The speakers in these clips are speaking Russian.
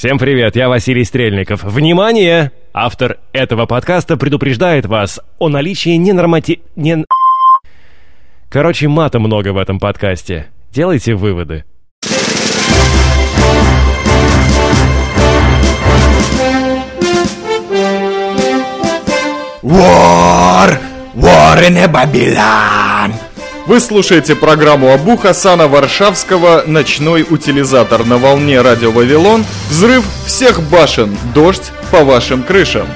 Всем привет, я Василий Стрельников. Внимание! Автор этого подкаста предупреждает вас о наличии ненормати... Не... Короче, мата много в этом подкасте. Делайте выводы. War! War in Babylon! Вы слушаете программу Абу Хасана Варшавского «Ночной утилизатор» на волне радио «Вавилон». Взрыв всех башен, дождь по вашим крышам.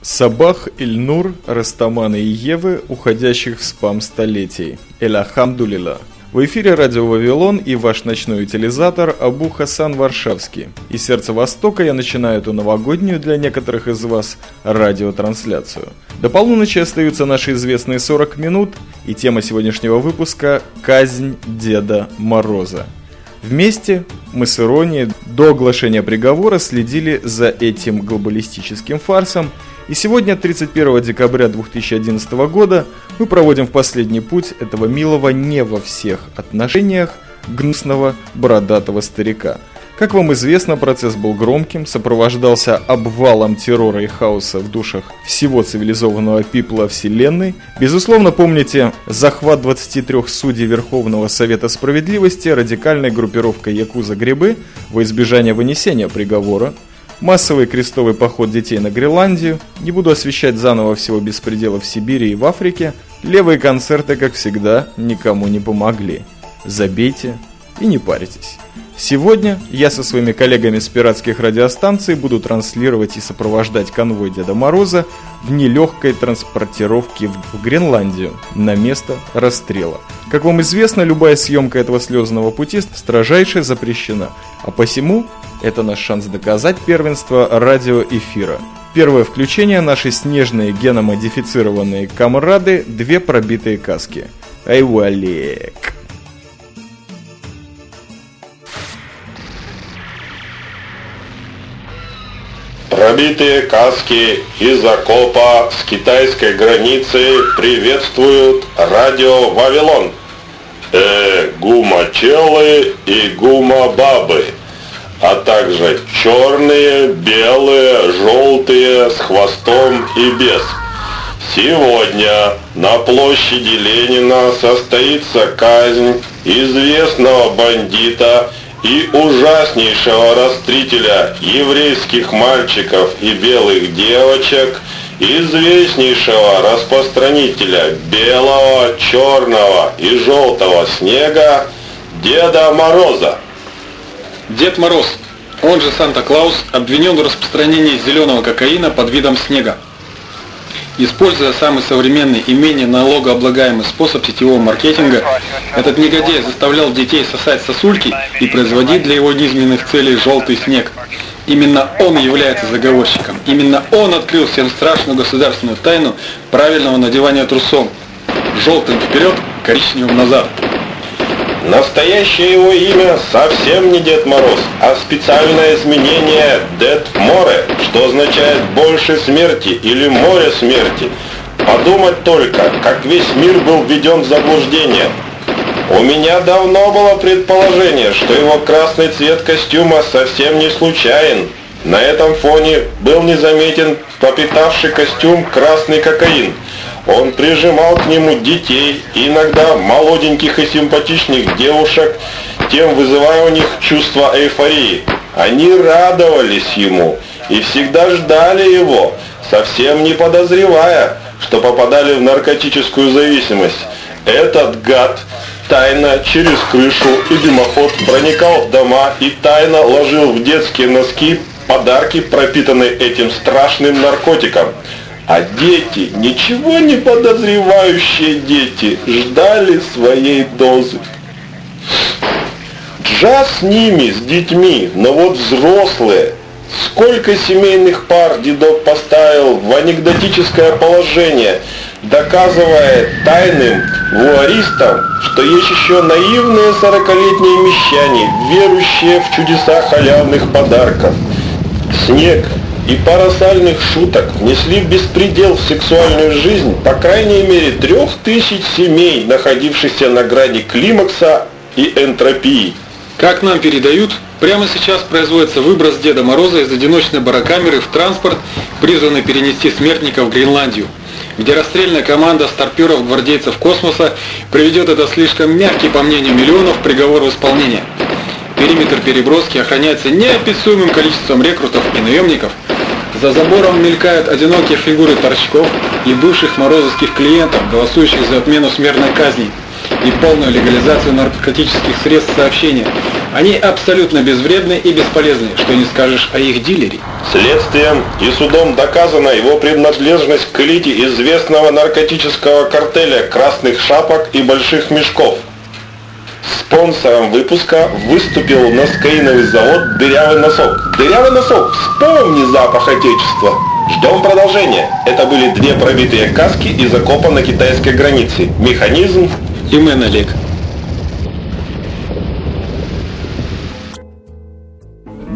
Сабах, Ильнур, Растамана и Евы, уходящих в спам столетий. Элахамдулила. В эфире радио «Вавилон» и ваш ночной утилизатор Абу Хасан Варшавский. Из сердца Востока я начинаю эту новогоднюю для некоторых из вас радиотрансляцию. До полуночи остаются наши известные 40 минут, и тема сегодняшнего выпуска – «Казнь Деда Мороза». Вместе мы с иронией до оглашения приговора следили за этим глобалистическим фарсом – и сегодня, 31 декабря 2011 года, мы проводим в последний путь этого милого не во всех отношениях гнусного бородатого старика. Как вам известно, процесс был громким, сопровождался обвалом террора и хаоса в душах всего цивилизованного пипла Вселенной. Безусловно, помните захват 23 судей Верховного Совета Справедливости радикальной группировкой Якуза Грибы во избежание вынесения приговора, массовый крестовый поход детей на Гренландию, не буду освещать заново всего беспредела в Сибири и в Африке, левые концерты, как всегда, никому не помогли. Забейте и не паритесь. Сегодня я со своими коллегами с пиратских радиостанций буду транслировать и сопровождать конвой Деда Мороза в нелегкой транспортировке в Гренландию на место расстрела. Как вам известно, любая съемка этого слезного пути строжайше запрещена, а посему это наш шанс доказать первенство радиоэфира. Первое включение – наши снежные геномодифицированные камрады, две пробитые каски. Айвалек! Пробитые каски из окопа с китайской границы приветствуют радио «Вавилон». Э, гумачелы и гумабабы, а также черные, белые, желтые, с хвостом и без. Сегодня на площади Ленина состоится казнь известного бандита и ужаснейшего растрителя еврейских мальчиков и белых девочек, известнейшего распространителя белого, черного и желтого снега Деда Мороза. Дед Мороз, он же Санта-Клаус, обвинен в распространении зеленого кокаина под видом снега. Используя самый современный и менее налогооблагаемый способ сетевого маркетинга, этот негодяй заставлял детей сосать сосульки и производить для его низменных целей желтый снег. Именно он является заговорщиком. Именно он открыл всем страшную государственную тайну правильного надевания трусов. Желтым вперед, коричневым назад. Настоящее его имя совсем не Дед Мороз, а специальное изменение Дед Море, что означает «больше смерти» или «море смерти». Подумать только, как весь мир был введен в заблуждение. У меня давно было предположение, что его красный цвет костюма совсем не случайен. На этом фоне был незаметен пропитавший костюм красный кокаин – он прижимал к нему детей, иногда молоденьких и симпатичных девушек, тем вызывая у них чувство эйфории. Они радовались ему и всегда ждали его, совсем не подозревая, что попадали в наркотическую зависимость. Этот гад тайно через крышу и дымоход проникал в дома и тайно ложил в детские носки подарки, пропитанные этим страшным наркотиком. А дети, ничего не подозревающие дети, ждали своей дозы. Джаз с ними, с детьми, но вот взрослые. Сколько семейных пар дедок поставил в анекдотическое положение, доказывая тайным вуаристам, что есть еще наивные сорокалетние мещане, верующие в чудеса халявных подарков. Снег и пара сальных шуток внесли беспредел в сексуальную жизнь по крайней мере трех тысяч семей, находившихся на грани климакса и энтропии. Как нам передают, прямо сейчас производится выброс Деда Мороза из одиночной барокамеры в транспорт, призванный перенести смертников в Гренландию, где расстрельная команда старперов-гвардейцев космоса приведет это слишком мягкий, по мнению миллионов, приговор в исполнение. Периметр переброски охраняется неописуемым количеством рекрутов и наемников. За забором мелькают одинокие фигуры торчков и бывших морозовских клиентов, голосующих за отмену смертной казни и полную легализацию наркотических средств сообщения. Они абсолютно безвредны и бесполезны, что не скажешь о их дилере. Следствием и судом доказана его принадлежность к элите известного наркотического картеля «Красных шапок» и «Больших мешков». Спонсором выпуска выступил носкоиновый завод «Дырявый носок». «Дырявый носок» – вспомни запах Отечества. Ждем продолжения. Это были две пробитые каски из окопа на китайской границе. Механизм И Мэн Олег.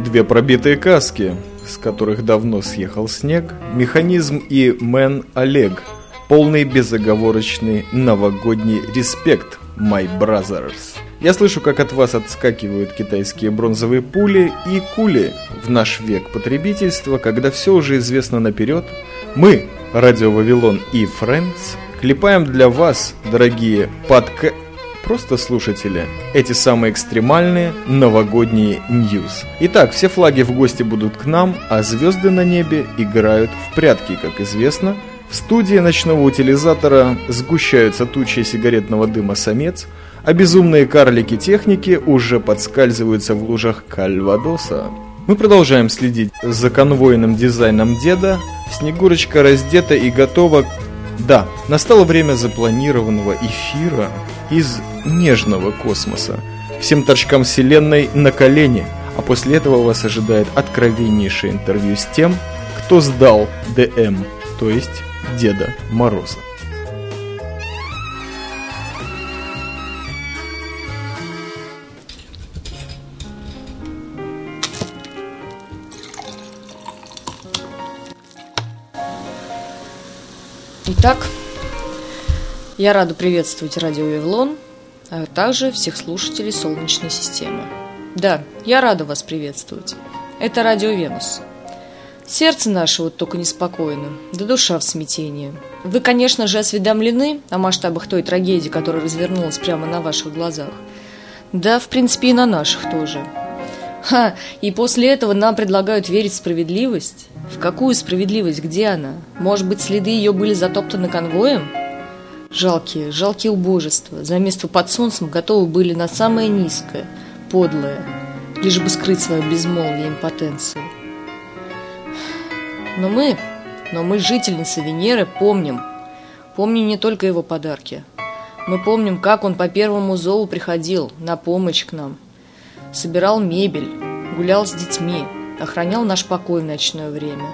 Две пробитые каски, с которых давно съехал снег, механизм и Мэн Олег. Полный безоговорочный новогодний респект, my brothers. Я слышу, как от вас отскакивают китайские бронзовые пули и кули в наш век потребительства, когда все уже известно наперед. Мы, Радио Вавилон и Friends, клепаем для вас, дорогие подка... Просто слушатели, эти самые экстремальные новогодние ньюс. Итак, все флаги в гости будут к нам, а звезды на небе играют в прятки, как известно. В студии ночного утилизатора сгущаются тучи сигаретного дыма самец, а безумные карлики техники уже подскальзываются в лужах кальвадоса. Мы продолжаем следить за конвойным дизайном деда. Снегурочка раздета и готова да, настало время запланированного эфира из нежного космоса. Всем торчкам вселенной на колени, а после этого вас ожидает откровеннейшее интервью с тем, кто сдал ДМ, то есть Деда Мороза. Итак, я рада приветствовать радио Вавилон, а также всех слушателей Солнечной системы. Да, я рада вас приветствовать. Это радио Венус. Сердце наше вот только неспокойно, да душа в смятении. Вы, конечно же, осведомлены о масштабах той трагедии, которая развернулась прямо на ваших глазах. Да, в принципе, и на наших тоже. Ха, и после этого нам предлагают верить в справедливость? В какую справедливость? Где она? Может быть, следы ее были затоптаны конвоем? Жалкие, жалкие убожества. За место под солнцем готовы были на самое низкое, подлое, лишь бы скрыть свое безмолвие и импотенцию. Но мы, но мы, жительницы Венеры, помним. Помним не только его подарки. Мы помним, как он по первому зову приходил на помощь к нам. Собирал мебель, гулял с детьми, охранял наш покой в ночное время.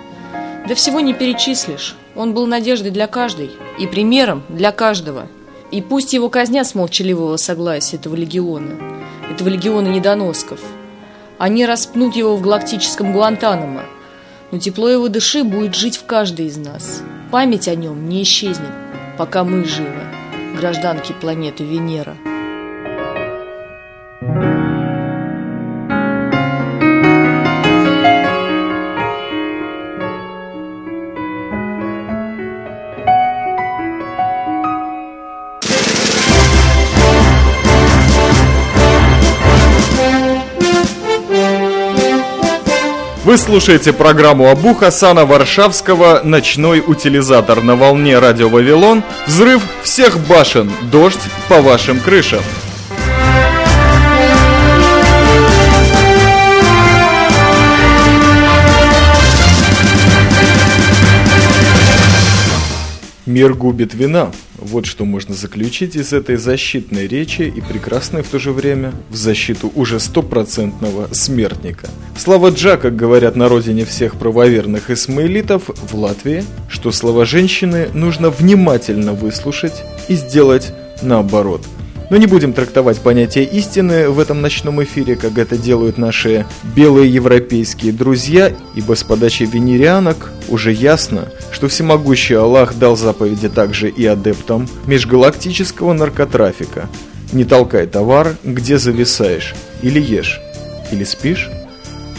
Да всего не перечислишь. Он был надеждой для каждой и примером для каждого. И пусть его казнят с молчаливого согласия этого легиона, этого легиона недоносков. Они распнут его в галактическом Гуантанамо, но тепло его души будет жить в каждой из нас. Память о нем не исчезнет, пока мы живы, гражданки планеты Венера. Вы слушаете программу Абу Хасана Варшавского «Ночной утилизатор» на волне радио Вавилон. Взрыв всех башен, дождь по вашим крышам. Мир губит вина. Вот что можно заключить из этой защитной речи и прекрасной в то же время в защиту уже стопроцентного смертника. Слава Джа, как говорят на родине всех правоверных исмаилитов в Латвии, что слова женщины нужно внимательно выслушать и сделать наоборот. Но не будем трактовать понятие истины в этом ночном эфире, как это делают наши белые европейские друзья, ибо с подачи венерианок уже ясно, что всемогущий Аллах дал заповеди также и адептам межгалактического наркотрафика. Не толкай товар, где зависаешь, или ешь, или спишь.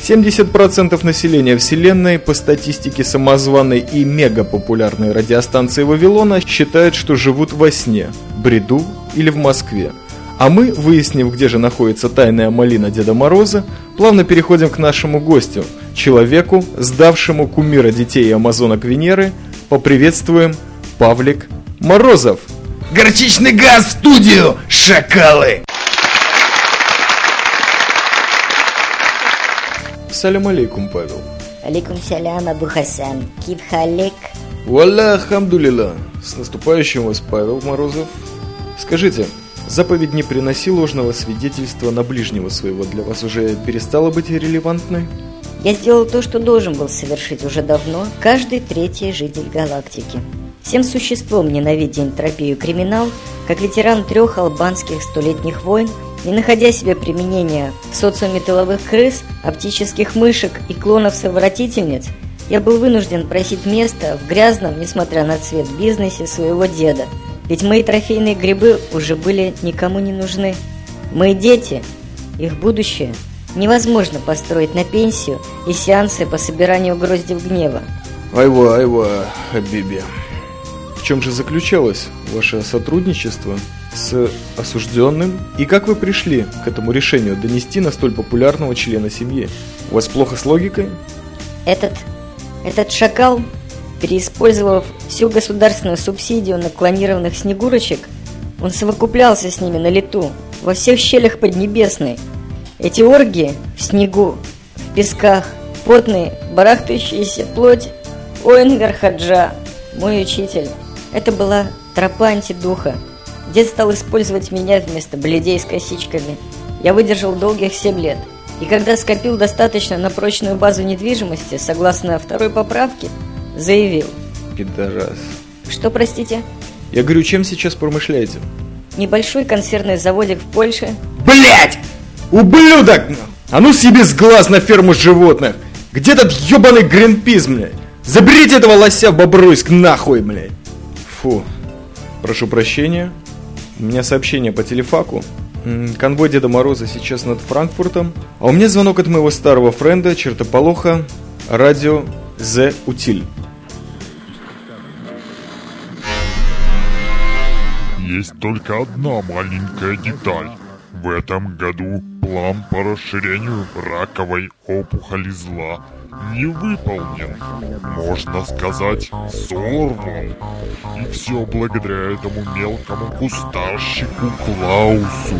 70% населения Вселенной по статистике самозваной и мегапопулярной радиостанции Вавилона считают, что живут во сне, бреду или в Москве. А мы, выяснив, где же находится тайная малина Деда Мороза, плавно переходим к нашему гостю, человеку, сдавшему кумира детей и амазонок Венеры, поприветствуем Павлик Морозов. Горчичный газ в студию, шакалы! Салям алейкум, Павел. Алейкум салям, Абу Хасан. Кит халек. Валля хамдулила. С наступающим вас, Павел Морозов. Скажите, заповедь «Не приноси ложного свидетельства на ближнего своего» для вас уже перестала быть релевантной? Я сделал то, что должен был совершить уже давно каждый третий житель галактики. Всем существом ненавидя энтропию криминал, как ветеран трех албанских столетних войн, не находя себе применения в социуме тыловых крыс, оптических мышек и клонов-совратительниц, я был вынужден просить место в грязном, несмотря на цвет, бизнесе своего деда. Ведь мои трофейные грибы уже были никому не нужны. Мои дети, их будущее, невозможно построить на пенсию и сеансы по собиранию гроздев гнева. Айва, айва, Хабиби. В чем же заключалось ваше сотрудничество с осужденным? И как вы пришли к этому решению донести на столь популярного члена семьи? У вас плохо с логикой? Этот, этот шакал, переиспользовав всю государственную субсидию на клонированных снегурочек, он совокуплялся с ними на лету, во всех щелях Поднебесной. Эти оргии в снегу, в песках, потные, барахтающиеся плоть, Оэнвер Хаджа, мой учитель. Это была тропа антидуха. Дед стал использовать меня вместо бледей с косичками. Я выдержал долгих семь лет. И когда скопил достаточно на прочную базу недвижимости, согласно второй поправке, заявил. Пидорас. Что, простите? Я говорю, чем сейчас промышляете? Небольшой консервный заводик в Польше. Блять! Ублюдок! А ну себе с глаз на ферму животных! Где этот ебаный Гринпис, блядь? Заберите этого лося в Бобруйск нахуй, блядь! Фу. Прошу прощения. У меня сообщение по телефаку. Конвой Деда Мороза сейчас над Франкфуртом. А у меня звонок от моего старого френда, чертополоха, радио The Утиль. Есть только одна маленькая деталь. В этом году план по расширению раковой опухоли зла не выполнен. Можно сказать, сорван. И все благодаря этому мелкому кустарщику Клаусу,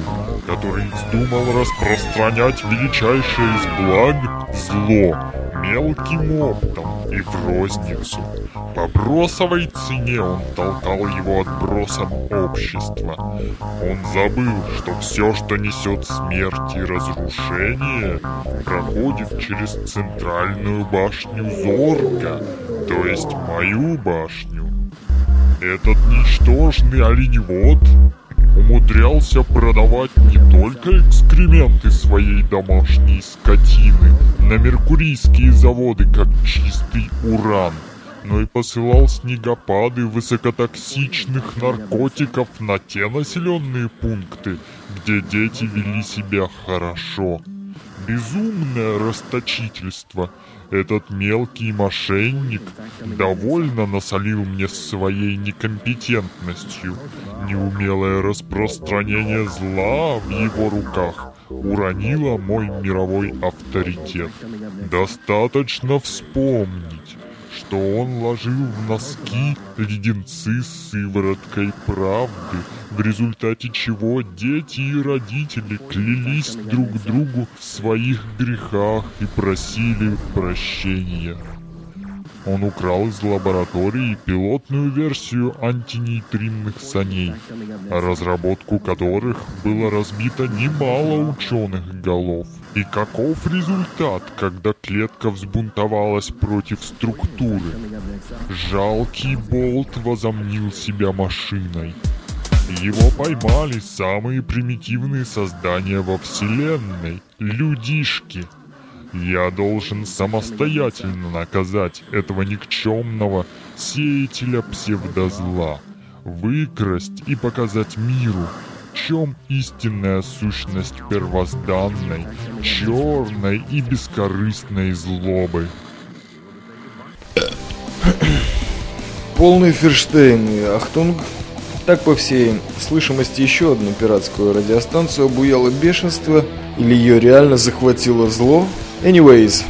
который вздумал распространять величайшее из благ зло мелким оптом и в розницу. По бросовой цене он толкал его отбросом общества. Он забыл, что все, что несет смерть и разрушение, проходит через центральную башню Зорга, то есть мою башню. Этот ничтожный оленевод умудрялся продавать не только экскременты своей домашней скотины на меркурийские заводы как чистый уран, но и посылал снегопады высокотоксичных наркотиков на те населенные пункты, где дети вели себя хорошо. Безумное расточительство. Этот мелкий мошенник довольно насолил мне своей некомпетентностью. Неумелое распространение зла в его руках уронило мой мировой авторитет. Достаточно вспомнить, что он ложил в носки леденцы с сывороткой правды, в результате чего дети и родители клялись друг другу в своих грехах и просили прощения. Он украл из лаборатории пилотную версию антинейтринных саней, разработку которых было разбито немало ученых голов. И каков результат, когда клетка взбунтовалась против структуры? Жалкий болт возомнил себя машиной. Его поймали самые примитивные создания во Вселенной – людишки. Я должен самостоятельно наказать этого никчемного сеятеля псевдозла, выкрасть и показать миру, в чем истинная сущность первозданной, черной и бескорыстной злобы. Полный Ферштейн и Ахтунг. Так по всей слышимости еще одну пиратскую радиостанцию обуяло бешенство, или ее реально захватило зло. Anyways,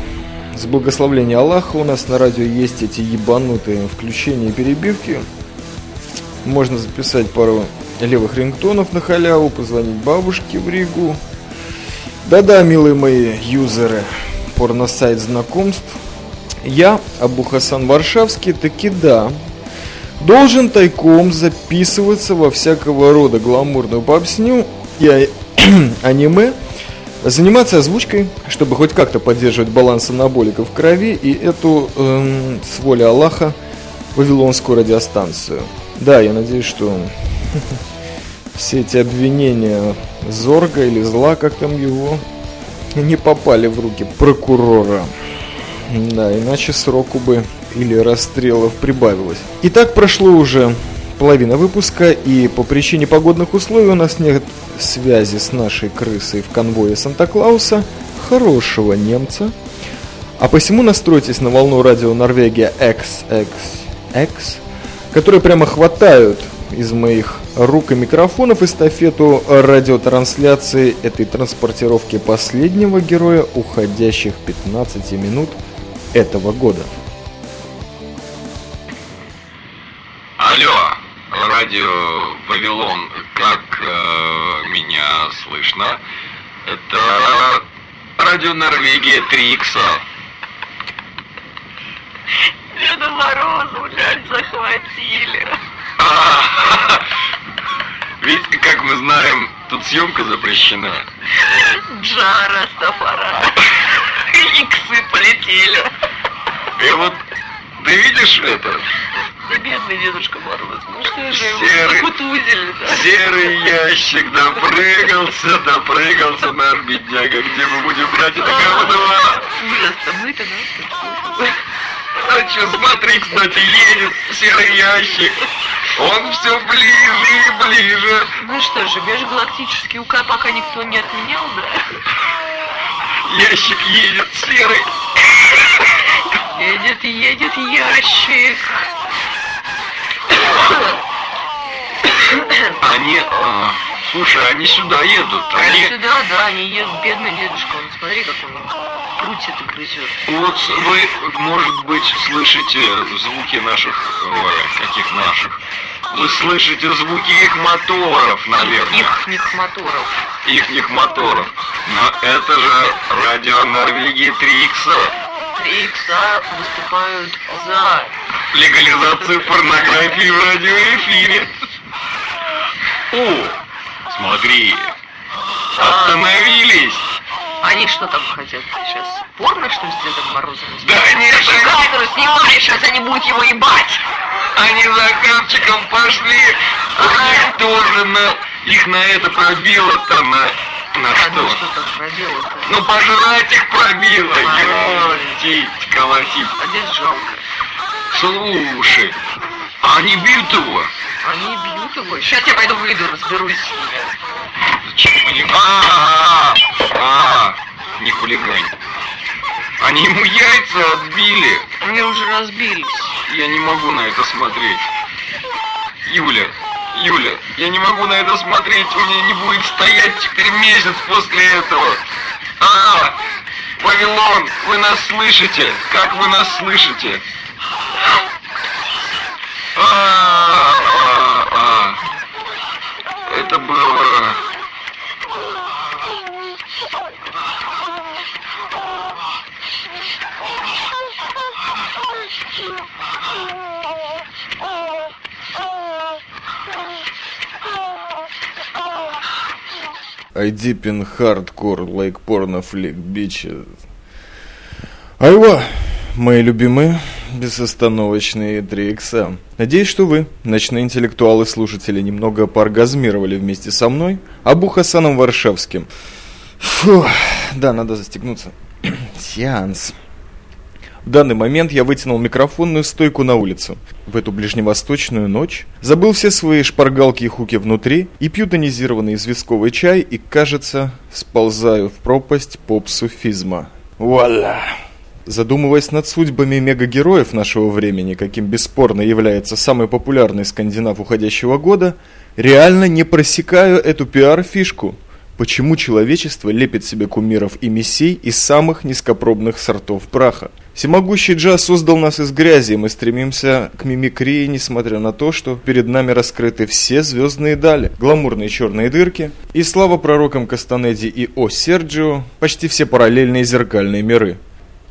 с благословления Аллаха у нас на радио есть эти ебанутые включения и перебивки. Можно записать пару левых рингтонов на халяву, позвонить бабушке в Ригу. Да-да, милые мои юзеры, порносайт знакомств. Я, Абу Хасан Варшавский, таки да, должен тайком записываться во всякого рода гламурную попсню и а- аниме, заниматься озвучкой, чтобы хоть как-то поддерживать баланс анаболиков в крови и эту, эм, с воли Аллаха, Вавилонскую радиостанцию. Да, я надеюсь, что все эти обвинения Зорга или Зла, как там его, не попали в руки прокурора. Да, иначе сроку бы или расстрелов прибавилось. Итак, прошло уже половина выпуска, и по причине погодных условий у нас нет связи с нашей крысой в конвое Санта-Клауса, хорошего немца. А посему настройтесь на волну радио Норвегия XXX, которые прямо хватают из моих рук и микрофонов эстафету радиотрансляции этой транспортировки последнего героя уходящих 15 минут этого года. Радио Вавилон, как э, меня слышно? Это радио Норвегия 3 икса. Деда Мороза, блядь, захватили. Ведь, как мы знаем, тут съемка запрещена. Джара, Стафара. Иксы полетели. И вот ты видишь это? Да бедный Дедушка Мороз, ну что же, его Серый. закутузили, да? Серый ящик допрыгался, допрыгался наш бедняга. Где мы будем брать это говно? Ужас-то мы-то, да? А что, смотри, кстати, едет серый ящик. Он все ближе и ближе. Ну что же, межгалактический УК пока никто не отменял, да? Ящик едет серый. Едет, едет ящик. Они, а, слушай, они сюда едут. Они Они, сюда, да, они едут, бедный дедушка, он смотри, как он крутит и грызет. вот вы, может быть, слышите звуки наших, ой, каких наших? Вы слышите звуки их моторов, наверное. Их них моторов. Ихних моторов. Но это же радио Норвегии 3 икса. Икса выступают за... Легализацию порнографии в радиоэфире. О, смотри, остановились. Они что там хотят сейчас? Порно, что ли, с Дедом Морозом? Да нет, они, Камеру снимай, сейчас они будут его ебать! они за капчиком пошли. У них тоже на, их на это пробило-то на, на А ну что? Ну пожрать их пробило. Ёлки, колотить. А здесь жалко. Слушай, а они бьют его? Они бьют его. Сейчас я пойду выйду, разберусь. Зачем они? А, а, а, не хулигань. Они ему яйца отбили. Они уже разбились. Я не могу на это смотреть. Юля, Юля, я не могу на это смотреть. У меня не будет стоять теперь месяц после этого. А, Вавилон, вы нас слышите? Как вы нас слышите? А, а, а. Это было... I deep in hardcore like porno flick bitches. Айва, мои любимые, безостановочные 3 икса. Надеюсь, что вы, ночные интеллектуалы-слушатели, немного пооргазмировали вместе со мной, Абу Хасаном Варшавским. Фу, да, надо застегнуться. Сеанс. В данный момент я вытянул микрофонную стойку на улицу. В эту ближневосточную ночь забыл все свои шпаргалки и хуки внутри и пью тонизированный известковый чай и, кажется, сползаю в пропасть поп-суфизма. Вуаля! Задумываясь над судьбами мегагероев нашего времени, каким бесспорно является самый популярный скандинав уходящего года, реально не просекаю эту пиар-фишку. Почему человечество лепит себе кумиров и мессий из самых низкопробных сортов праха? Всемогущий джаз создал нас из грязи, и мы стремимся к мимикрии, несмотря на то, что перед нами раскрыты все звездные дали, гламурные черные дырки, и слава пророкам Кастанеди и О Серджио, почти все параллельные зеркальные миры.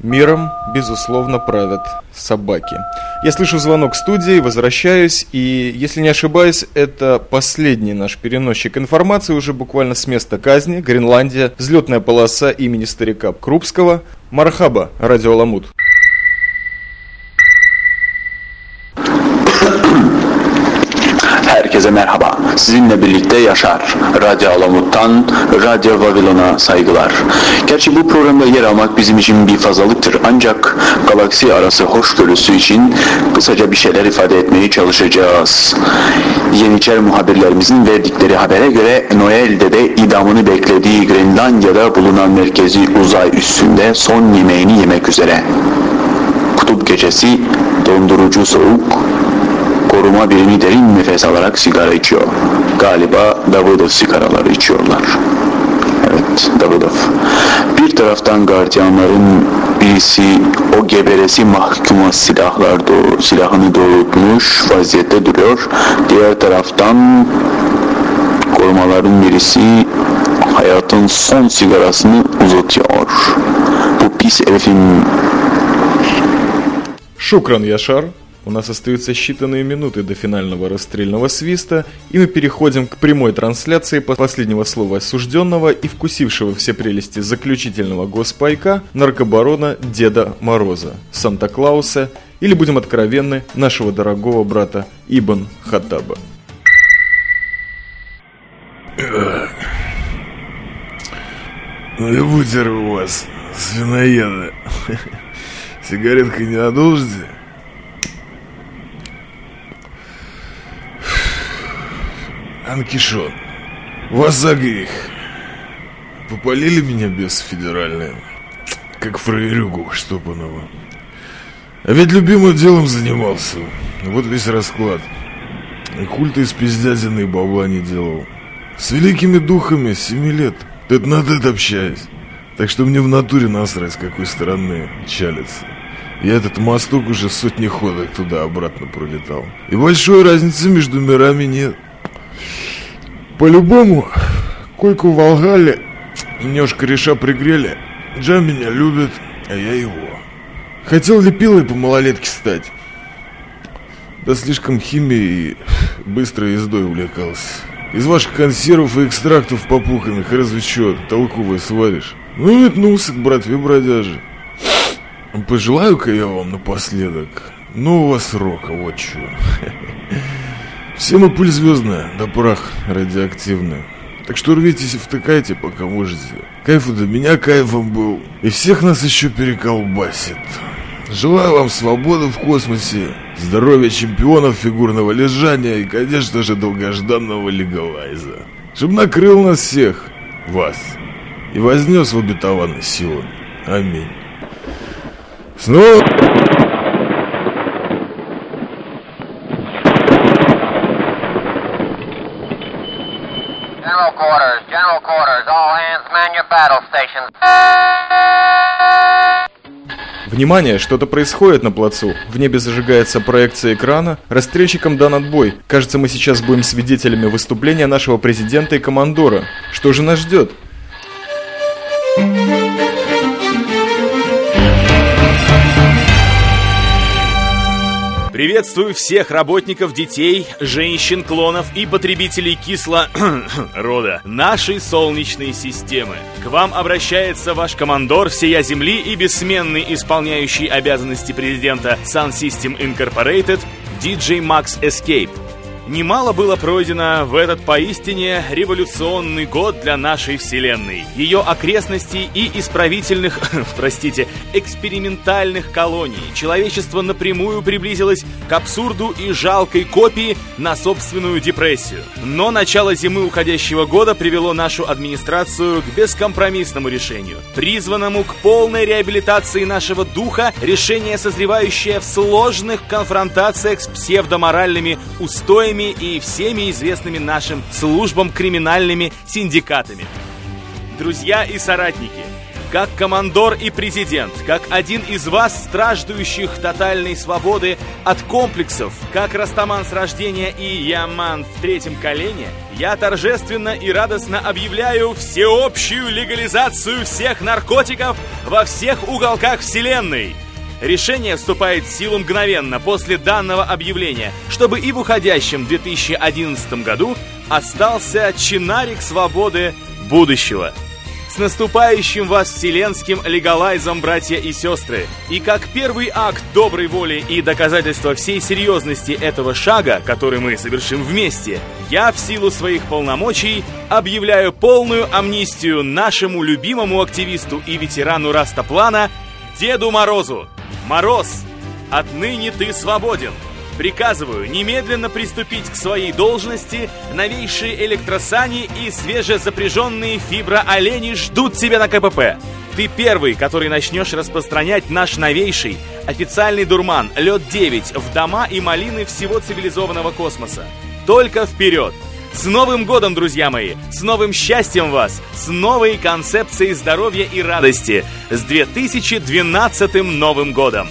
Миром, безусловно, правят собаки. Я слышу звонок студии, возвращаюсь, и, если не ошибаюсь, это последний наш переносчик информации уже буквально с места казни, Гренландия, взлетная полоса имени старика Крупского. Мархаба, радио Ламут. Herkese merhaba. Sizinle birlikte Yaşar. Radyo Alamut'tan Radyo Vavilon'a saygılar. Gerçi bu programda yer almak bizim için bir fazlalıktır. Ancak galaksi arası hoşgörüsü için kısaca bir şeyler ifade etmeye çalışacağız. Yeniçer muhabirlerimizin verdikleri habere göre Noel'de de idamını beklediği Grenlandiya'da bulunan merkezi uzay üstünde son yemeğini yemek üzere. Kutup gecesi, dondurucu soğuk, Roma birini derin nefes alarak sigara içiyor. Galiba Davudov sigaraları içiyorlar. Evet, Davudov. Bir taraftan gardiyanların birisi o geberesi mahkuma silahlar doğru, silahını doğrultmuş vaziyette duruyor. Diğer taraftan korumaların birisi hayatın son sigarasını uzatıyor. Bu pis herifin... Şükran Yaşar. У нас остаются считанные минуты до финального расстрельного свиста, и мы переходим к прямой трансляции последнего слова осужденного и вкусившего все прелести заключительного госпайка наркобарона Деда Мороза, Санта-Клауса или, будем откровенны, нашего дорогого брата Ибн Хаттаба. Ну и у вас, свиноеды. Сигаретка не одолжите? Анкишон, вас за грех. Попалили меня без федеральные, как фраерюгу штопаного. А ведь любимым делом занимался. Вот весь расклад. И культа из пиздятины и бабла не делал. С великими духами семи лет. Тет на тет общаюсь. Так что мне в натуре насрать, с какой стороны чалится. Я этот мосток уже сотни ходок туда-обратно пролетал. И большой разницы между мирами нет. По-любому, койку в Волгале немножко реша пригрели. Джа меня любит, а я его. Хотел лепилой по малолетке стать. Да слишком химией и быстрой ездой увлекался. Из ваших консервов и экстрактов попуханных разве что толковое сваришь. Ну и метнулся к братве бродяжи. Пожелаю-ка я вам напоследок нового срока, вот чего. Все мы пыль звездная, да прах радиоактивный. Так что рвитесь и втыкайте, пока можете. Кайфу до меня кайфом был. И всех нас еще переколбасит. Желаю вам свободы в космосе, здоровья чемпионов фигурного лежания и, конечно же, долгожданного легалайза. Чтоб накрыл нас всех, вас, и вознес в обетованный Сион. Аминь. Снова... General quarters, general quarters, all hands man your battle stations. Внимание, что-то происходит на плацу. В небе зажигается проекция экрана. Расстрельщикам дан отбой. Кажется, мы сейчас будем свидетелями выступления нашего президента и командора. Что же нас ждет? Приветствую всех работников, детей, женщин, клонов и потребителей кисло... рода нашей Солнечной системы. К вам обращается ваш командор всея Земли и бессменный исполняющий обязанности президента Sun System Incorporated DJ Max Escape. Немало было пройдено в этот поистине революционный год для нашей Вселенной, ее окрестностей и исправительных, простите, экспериментальных колоний. Человечество напрямую приблизилось к абсурду и жалкой копии на собственную депрессию. Но начало зимы уходящего года привело нашу администрацию к бескомпромиссному решению, призванному к полной реабилитации нашего духа, решение, созревающее в сложных конфронтациях с псевдоморальными устоями и всеми известными нашим службам криминальными синдикатами. Друзья и соратники, как командор и президент, как один из вас, страждущих тотальной свободы от комплексов, как Растаман с рождения и Яман в третьем колене, я торжественно и радостно объявляю всеобщую легализацию всех наркотиков во всех уголках Вселенной – Решение вступает в силу мгновенно после данного объявления, чтобы и в уходящем 2011 году остался чинарик свободы будущего. С наступающим вас вселенским легалайзом, братья и сестры! И как первый акт доброй воли и доказательство всей серьезности этого шага, который мы совершим вместе, я в силу своих полномочий объявляю полную амнистию нашему любимому активисту и ветерану Растоплана Деду Морозу. Мороз, отныне ты свободен. Приказываю немедленно приступить к своей должности. Новейшие электросани и свежезапряженные фиброолени ждут тебя на КПП. Ты первый, который начнешь распространять наш новейший официальный дурман Лед-9 в дома и малины всего цивилизованного космоса. Только вперед! С Новым годом, друзья мои! С новым счастьем вас! С новой концепцией здоровья и радости! С 2012 Новым годом!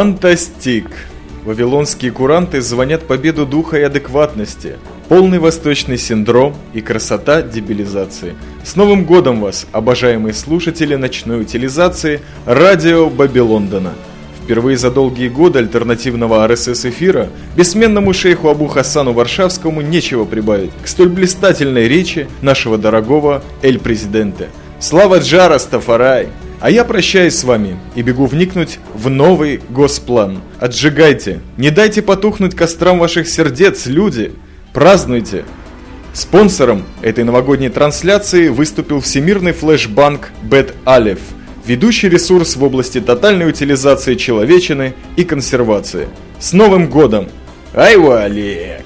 Фантастик! Вавилонские куранты звонят победу духа и адекватности, полный восточный синдром и красота дебилизации. С Новым годом вас, обожаемые слушатели ночной утилизации радио Баби Лондона. Впервые за долгие годы альтернативного РСС-эфира бессменному шейху Абу Хасану Варшавскому нечего прибавить к столь блистательной речи нашего дорогого Эль-Президенте. Слава Джара Стафарай! А я прощаюсь с вами и бегу вникнуть в новый госплан. Отжигайте, не дайте потухнуть кострам ваших сердец, люди. Празднуйте. Спонсором этой новогодней трансляции выступил всемирный флешбанк Бет Алеф, ведущий ресурс в области тотальной утилизации человечины и консервации. С Новым годом! Айвали!